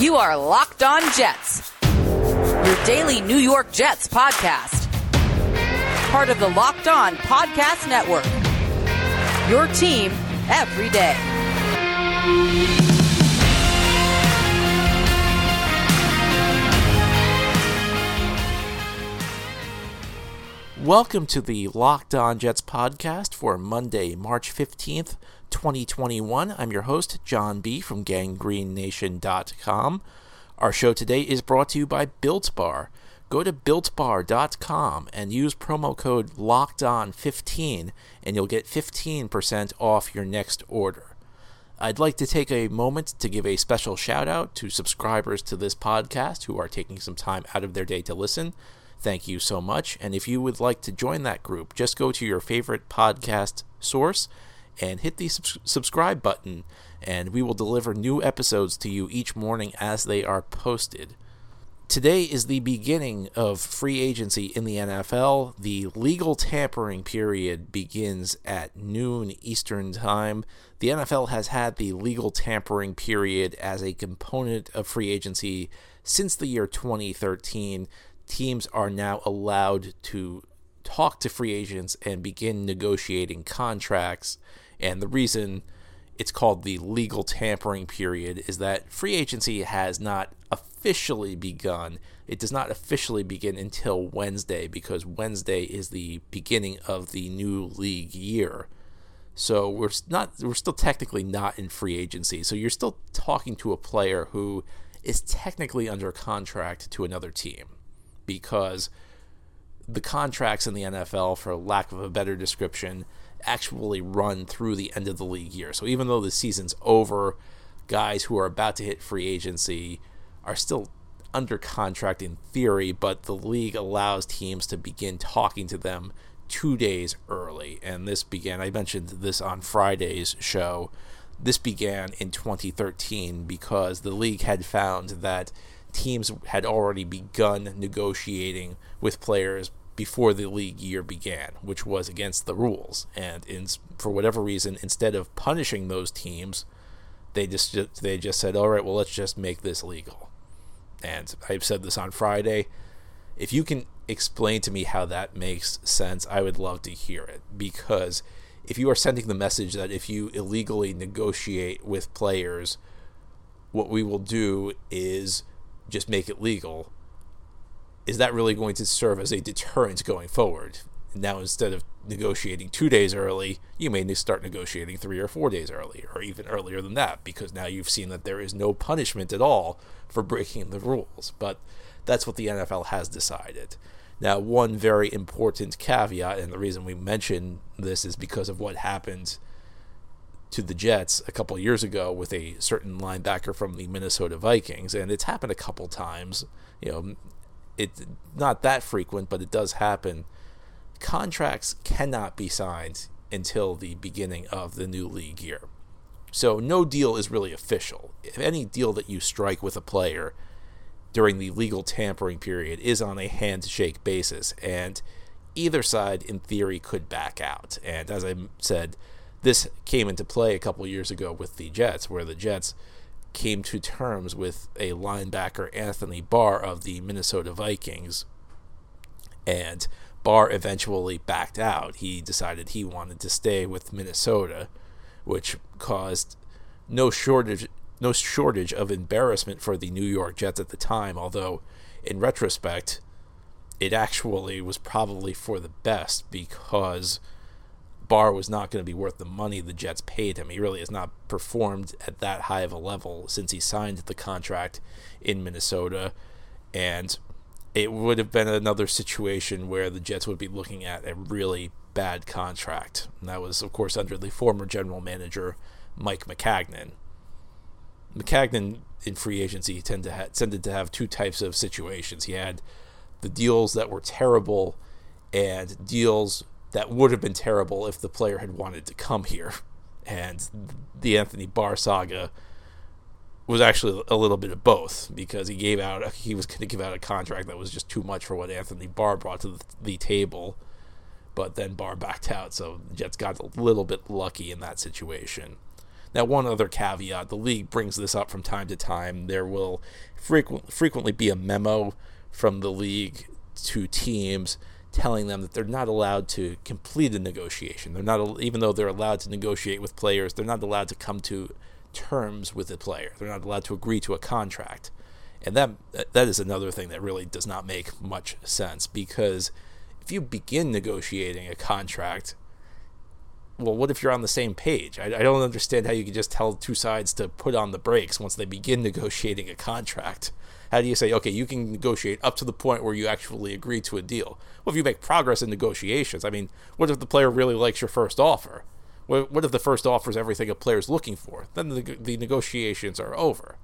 You are Locked On Jets, your daily New York Jets podcast. Part of the Locked On Podcast Network. Your team every day. Welcome to the Locked On Jets podcast for Monday, March 15th, 2021. I'm your host, John B. from gangreennation.com. Our show today is brought to you by Built Bar. Go to builtbar.com and use promo code LOCKEDON15 and you'll get 15% off your next order. I'd like to take a moment to give a special shout out to subscribers to this podcast who are taking some time out of their day to listen. Thank you so much. And if you would like to join that group, just go to your favorite podcast source and hit the subs- subscribe button, and we will deliver new episodes to you each morning as they are posted. Today is the beginning of free agency in the NFL. The legal tampering period begins at noon Eastern Time. The NFL has had the legal tampering period as a component of free agency since the year 2013. Teams are now allowed to talk to free agents and begin negotiating contracts. And the reason it's called the legal tampering period is that free agency has not officially begun. It does not officially begin until Wednesday because Wednesday is the beginning of the new league year. So we're not we're still technically not in free agency. So you're still talking to a player who is technically under contract to another team because the contracts in the NFL for lack of a better description actually run through the end of the league year. So even though the season's over, guys who are about to hit free agency are still under contract in theory, but the league allows teams to begin talking to them two days early. And this began, I mentioned this on Friday's show. This began in 2013 because the league had found that teams had already begun negotiating with players before the league year began, which was against the rules. And in, for whatever reason, instead of punishing those teams, they just they just said, "All right, well, let's just make this legal." And I've said this on Friday. If you can explain to me how that makes sense, I would love to hear it because if you are sending the message that if you illegally negotiate with players, what we will do is just make it legal, is that really going to serve as a deterrent going forward? Now, instead of negotiating two days early, you may start negotiating three or four days early, or even earlier than that, because now you've seen that there is no punishment at all for breaking the rules. But that's what the NFL has decided. Now, one very important caveat, and the reason we mention this is because of what happened to the Jets a couple years ago with a certain linebacker from the Minnesota Vikings, and it's happened a couple times. You know, it's not that frequent, but it does happen. Contracts cannot be signed until the beginning of the new league year. So no deal is really official. If any deal that you strike with a player during the legal tampering period is on a handshake basis, and either side, in theory, could back out. And as I said, this came into play a couple years ago with the Jets, where the Jets came to terms with a linebacker, Anthony Barr of the Minnesota Vikings, and Barr eventually backed out. He decided he wanted to stay with Minnesota, which caused no shortage no shortage of embarrassment for the New York Jets at the time, although in retrospect it actually was probably for the best because Barr was not going to be worth the money the Jets paid him. He really has not performed at that high of a level since he signed the contract in Minnesota. And it would have been another situation where the Jets would be looking at a really bad contract. And that was, of course, under the former general manager, Mike Maccagnan. Maccagnan in free agency tended to, ha- tended to have two types of situations. He had the deals that were terrible and deals that would have been terrible if the player had wanted to come here. And the Anthony Barr saga was actually a little bit of both because he gave out he was going to give out a contract that was just too much for what Anthony Barr brought to the table, but then Barr backed out, so Jets got a little bit lucky in that situation. Now, one other caveat the league brings this up from time to time. There will frequent, frequently be a memo from the league to teams telling them that they're not allowed to complete a negotiation. They're not, even though they're allowed to negotiate with players, they're not allowed to come to terms with the player. They're not allowed to agree to a contract. And that that is another thing that really does not make much sense because if you begin negotiating a contract, well, what if you're on the same page? I, I don't understand how you can just tell two sides to put on the brakes once they begin negotiating a contract. How do you say, okay, you can negotiate up to the point where you actually agree to a deal? Well, if you make progress in negotiations, I mean, what if the player really likes your first offer? What if the first offer is everything a player's looking for? Then the, the negotiations are over.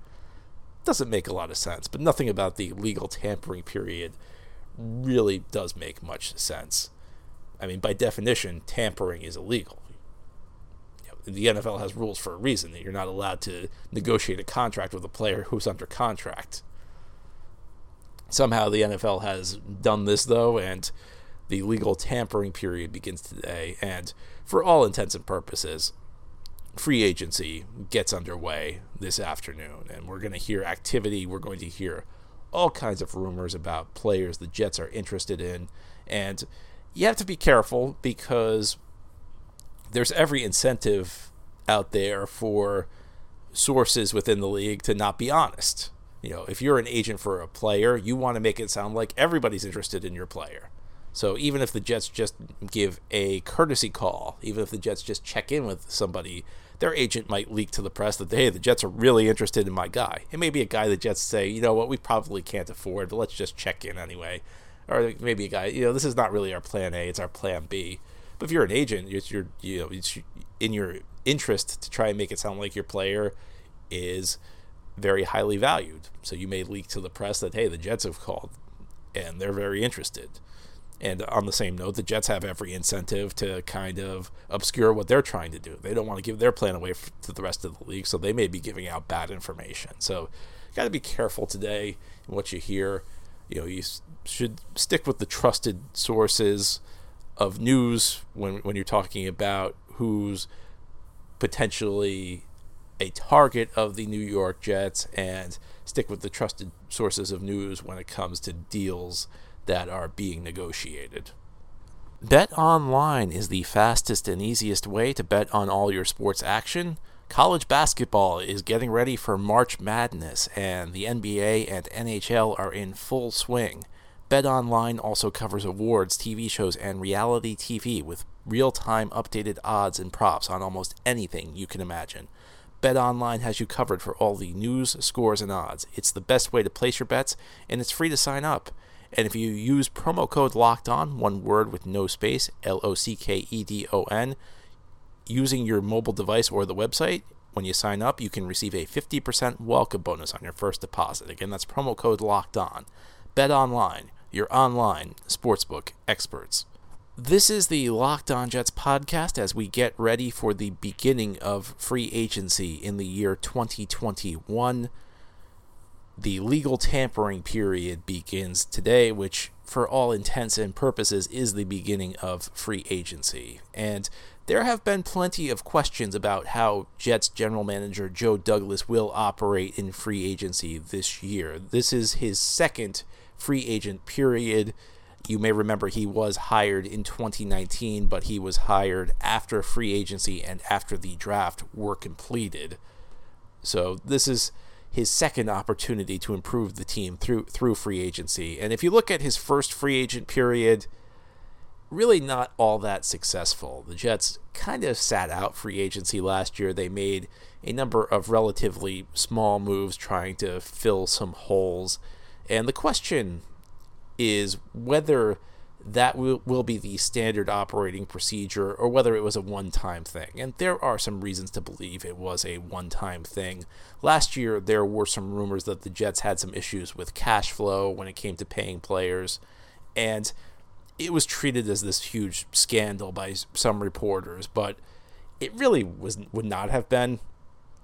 Doesn't make a lot of sense, but nothing about the legal tampering period really does make much sense. I mean, by definition, tampering is illegal. The NFL has rules for a reason that you're not allowed to negotiate a contract with a player who's under contract. Somehow the NFL has done this, though, and the legal tampering period begins today. And for all intents and purposes, free agency gets underway this afternoon. And we're going to hear activity. We're going to hear all kinds of rumors about players the Jets are interested in. And you have to be careful because there's every incentive out there for sources within the league to not be honest. You know, if you're an agent for a player, you want to make it sound like everybody's interested in your player. So even if the Jets just give a courtesy call, even if the Jets just check in with somebody, their agent might leak to the press that hey, the Jets are really interested in my guy. It may be a guy the Jets say, you know what, we probably can't afford, but let's just check in anyway. Or maybe a guy, you know, this is not really our plan A, it's our plan B. But if you're an agent, it's your, you know, it's in your interest to try and make it sound like your player is very highly valued. So you may leak to the press that hey, the Jets have called and they're very interested. And on the same note, the Jets have every incentive to kind of obscure what they're trying to do. They don't want to give their plan away to the rest of the league, so they may be giving out bad information. So, got to be careful today in what you hear. You know, you should stick with the trusted sources of news when when you're talking about who's potentially a target of the New York Jets, and stick with the trusted sources of news when it comes to deals that are being negotiated. Bet online is the fastest and easiest way to bet on all your sports action. College basketball is getting ready for March Madness, and the NBA and NHL are in full swing. Bet Online also covers awards, TV shows, and reality TV with real time updated odds and props on almost anything you can imagine. Bet Online has you covered for all the news, scores, and odds. It's the best way to place your bets, and it's free to sign up. And if you use promo code locked on, one word with no space, L O C K E D O N, using your mobile device or the website, when you sign up, you can receive a 50% welcome bonus on your first deposit. Again, that's promo code locked on. Bet online, your online sportsbook experts. This is the Locked On Jets podcast as we get ready for the beginning of free agency in the year 2021 the legal tampering period begins today, which, for all intents and purposes, is the beginning of free agency. And there have been plenty of questions about how Jets general manager Joe Douglas will operate in free agency this year. This is his second free agent period. You may remember he was hired in 2019, but he was hired after free agency and after the draft were completed. So this is his second opportunity to improve the team through through free agency. And if you look at his first free agent period, really not all that successful. The Jets kind of sat out free agency last year. They made a number of relatively small moves trying to fill some holes. And the question is whether that will, will be the standard operating procedure or whether it was a one time thing. And there are some reasons to believe it was a one time thing. Last year, there were some rumors that the Jets had some issues with cash flow when it came to paying players. And it was treated as this huge scandal by some reporters, but it really was would not have been.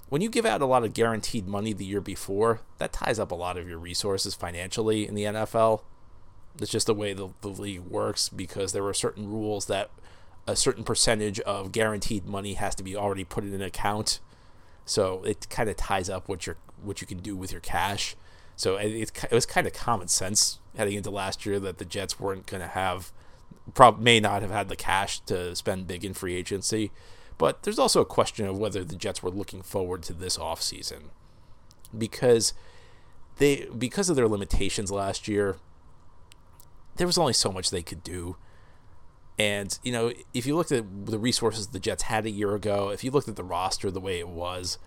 When you give out a lot of guaranteed money the year before, that ties up a lot of your resources financially in the NFL it's just the way the, the league works because there are certain rules that a certain percentage of guaranteed money has to be already put in an account So it kind of ties up what you what you can do with your cash. So it, it, was kind of common sense heading into last year that the Jets weren't going to have, prob- may not have had the cash to spend big in free agency. But there's also a question of whether the Jets were looking forward to this offseason because they because of their limitations last year, there was only so much they could do. And, you know, if you looked at the resources the Jets had a year ago, if you looked at the roster the way it was,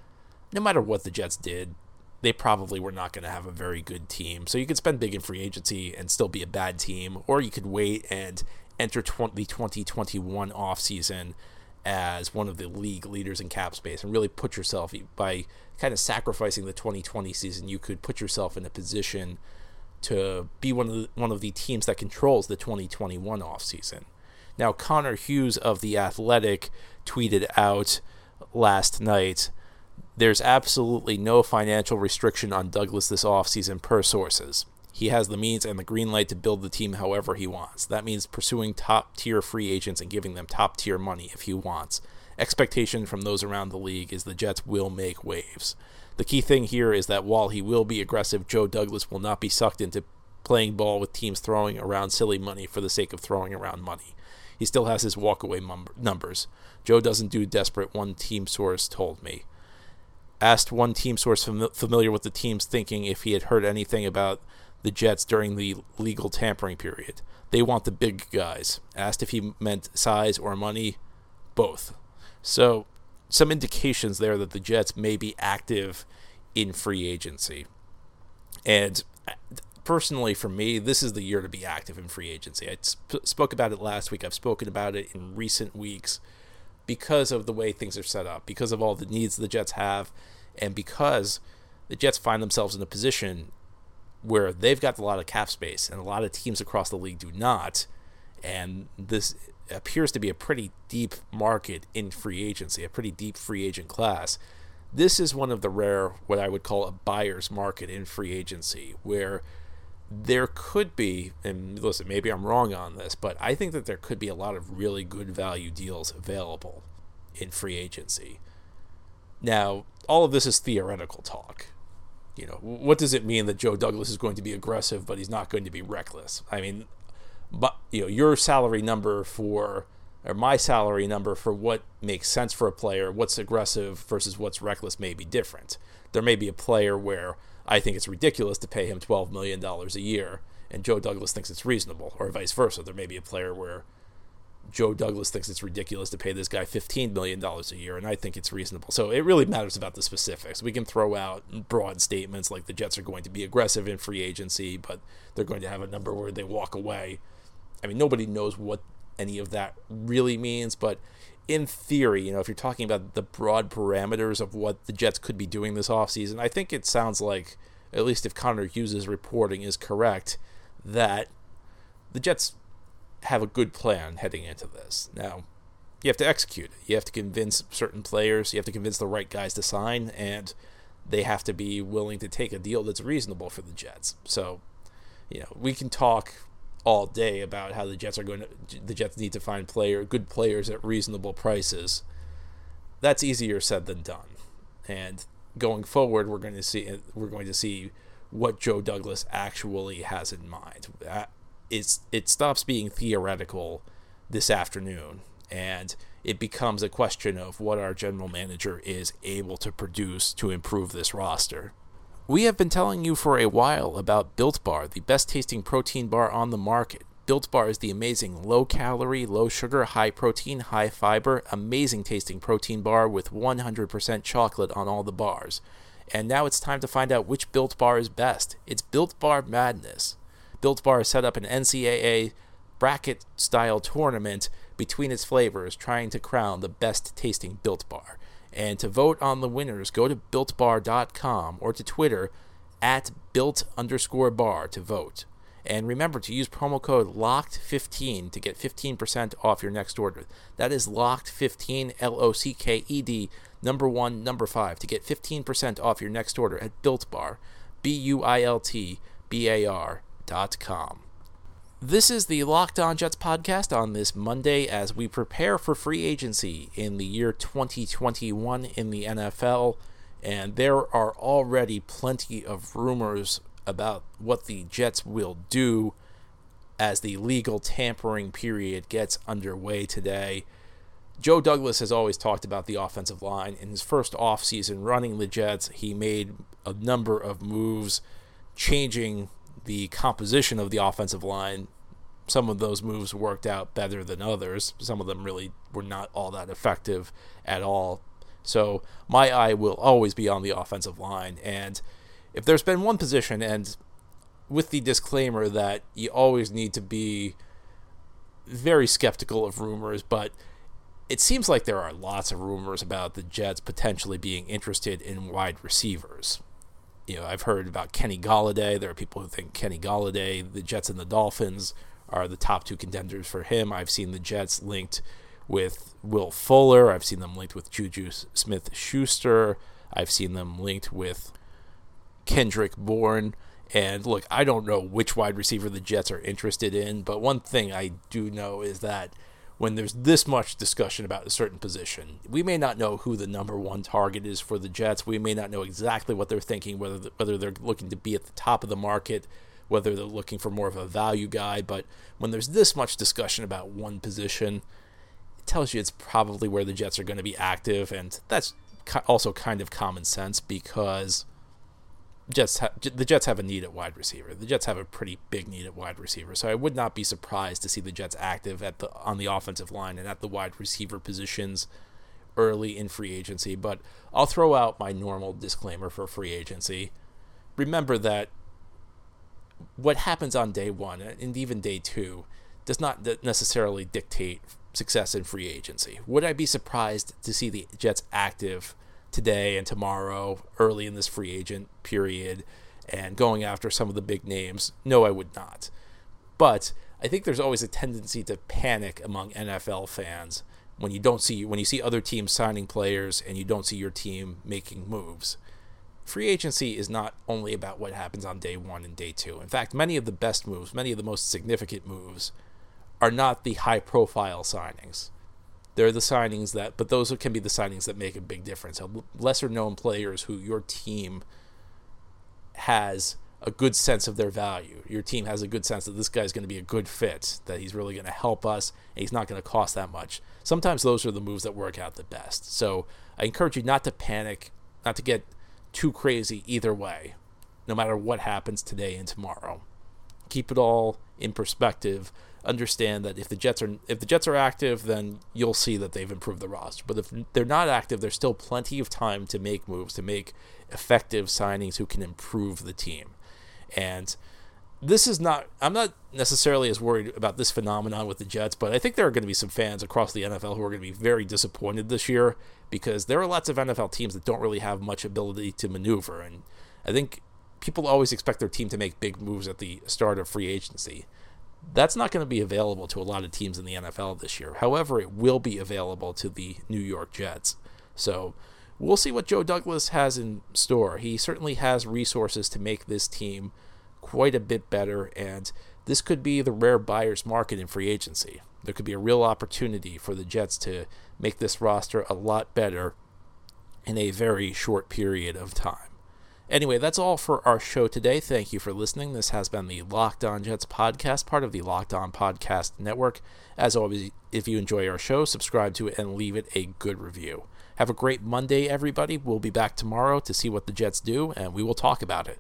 no matter what the Jets did, they probably were not going to have a very good team. So you could spend big in free agency and still be a bad team, or you could wait and enter 20, the 2021 offseason as one of the league leaders in cap space and really put yourself by kind of sacrificing the 2020 season you could put yourself in a position to be one of the, one of the teams that controls the 2021 offseason. Now Connor Hughes of the Athletic tweeted out last night there's absolutely no financial restriction on Douglas this offseason per sources. He has the means and the green light to build the team however he wants. That means pursuing top tier free agents and giving them top tier money if he wants. Expectation from those around the league is the Jets will make waves. The key thing here is that while he will be aggressive, Joe Douglas will not be sucked into playing ball with teams throwing around silly money for the sake of throwing around money. He still has his walkaway mum- numbers. Joe doesn't do desperate, one team source told me. Asked one team source fam- familiar with the team's thinking if he had heard anything about the Jets during the legal tampering period. They want the big guys. Asked if he meant size or money, both. So, some indications there that the Jets may be active in free agency. And uh, personally, for me, this is the year to be active in free agency. I sp- spoke about it last week. I've spoken about it in recent weeks because of the way things are set up, because of all the needs the Jets have, and because the Jets find themselves in a position where they've got a lot of cap space and a lot of teams across the league do not. And this appears to be a pretty deep market in free agency, a pretty deep free agent class. This is one of the rare, what I would call a buyer's market in free agency, where there could be, and listen, maybe I'm wrong on this, but I think that there could be a lot of really good value deals available in free agency. Now, all of this is theoretical talk you know, what does it mean that Joe Douglas is going to be aggressive, but he's not going to be reckless? I mean, but you know, your salary number for or my salary number for what makes sense for a player, what's aggressive versus what's reckless may be different. There may be a player where I think it's ridiculous to pay him $12 million a year, and Joe Douglas thinks it's reasonable, or vice versa. There may be a player where Joe Douglas thinks it's ridiculous to pay this guy $15 million a year, and I think it's reasonable. So it really matters about the specifics. We can throw out broad statements like the Jets are going to be aggressive in free agency, but they're going to have a number where they walk away. I mean, nobody knows what any of that really means, but in theory, you know, if you're talking about the broad parameters of what the Jets could be doing this offseason, I think it sounds like, at least if Connor Hughes' reporting is correct, that the Jets have a good plan heading into this. Now, you have to execute it. You have to convince certain players, you have to convince the right guys to sign, and they have to be willing to take a deal that's reasonable for the Jets. So, you know, we can talk all day about how the Jets are going to the Jets need to find player good players at reasonable prices. That's easier said than done. And going forward, we're going to see we're going to see what Joe Douglas actually has in mind it's it stops being theoretical this afternoon and it becomes a question of what our general manager is able to produce to improve this roster. We have been telling you for a while about Built Bar, the best tasting protein bar on the market. Built Bar is the amazing low calorie, low sugar, high protein, high fiber, amazing tasting protein bar with 100% chocolate on all the bars. And now it's time to find out which Built Bar is best. It's Built Bar Madness. Built Bar set up an NCAA bracket style tournament between its flavors, trying to crown the best tasting Built Bar. And to vote on the winners, go to builtbar.com or to Twitter at built underscore bar to vote. And remember to use promo code LOCKED15 to get 15% off your next order. That is LOCKED15, L O C K E D, number one, number five, to get 15% off your next order at Built Bar, B U I L T B A R com. This is the Locked On Jets podcast on this Monday as we prepare for free agency in the year 2021 in the NFL. And there are already plenty of rumors about what the Jets will do as the legal tampering period gets underway today. Joe Douglas has always talked about the offensive line. In his first offseason running the Jets, he made a number of moves changing the composition of the offensive line. Some of those moves worked out better than others. Some of them really were not all that effective at all. So my eye will always be on the offensive line. And if there's been one position, and with the disclaimer that you always need to be very skeptical of rumors, but it seems like there are lots of rumors about the Jets potentially being interested in wide receivers. You know, I've heard about Kenny Golladay. There are people who think Kenny Golladay, the Jets and the Dolphins are the top two contenders for him. I've seen the Jets linked with Will Fuller. I've seen them linked with Juju Smith Schuster. I've seen them linked with Kendrick Bourne. And look, I don't know which wide receiver the Jets are interested in, but one thing I do know is that when there's this much discussion about a certain position. We may not know who the number one target is for the Jets. We may not know exactly what they're thinking, whether whether they're looking to be at the top of the market, whether they're looking for more of a value guy. But when there's this much discussion about one position, it tells you it's probably where the Jets are going to be active, and that's also kind of common sense because Jets ha- the Jets have a need at wide receiver. The Jets have a pretty big need at wide receiver. So I would not be surprised to see the Jets active at the on the offensive line and at the wide receiver positions early in free agency. But I'll throw out my normal disclaimer for free agency. Remember that what happens on day one and even day two does not necessarily dictate success in free agency. Would I be surprised to see the Jets active? Today and tomorrow, early in this free agent period, and going after some of the big names? No, I would not. But I think there's always a tendency to panic among NFL fans when you don't see when you see other teams signing players and you don't see your team making moves. Free agency is not only about what happens on day 1 and day 2. In fact, many of the best moves, many of the most significant moves are not the high profile signings. They're the signings that, but those can be the signings that make a big difference. Lesser known players who your team has a good sense of their value. Your team has a good sense that this guy's going to be a good fit, that he's really going to help us, and he's not going to cost that much. Sometimes those are the moves that work out the best. So I encourage you not to panic, not to get too crazy either way, no matter what happens today and tomorrow. Keep it all in perspective understand that if the Jets are if the Jets are active, then you'll see that they've improved the roster. But if they're not active, there's still plenty of time to make moves, to make effective signings who can improve the team. And this is not I'm not necessarily as worried about this phenomenon with the Jets, but I think there are going to be some fans across the NFL who are going to be very disappointed this year because there are lots of NFL teams that don't really have much ability to maneuver and I think people always expect their team to make big moves at the start of free agency. That's not going to be available to a lot of teams in the NFL this year. However, it will be available to the New York Jets. So we'll see what Joe Douglas has in store. He certainly has resources to make this team quite a bit better, and this could be the rare buyer's market in free agency. There could be a real opportunity for the Jets to make this roster a lot better in a very short period of time. Anyway, that's all for our show today. Thank you for listening. This has been the Locked On Jets podcast, part of the Locked On Podcast Network. As always, if you enjoy our show, subscribe to it and leave it a good review. Have a great Monday, everybody. We'll be back tomorrow to see what the Jets do, and we will talk about it.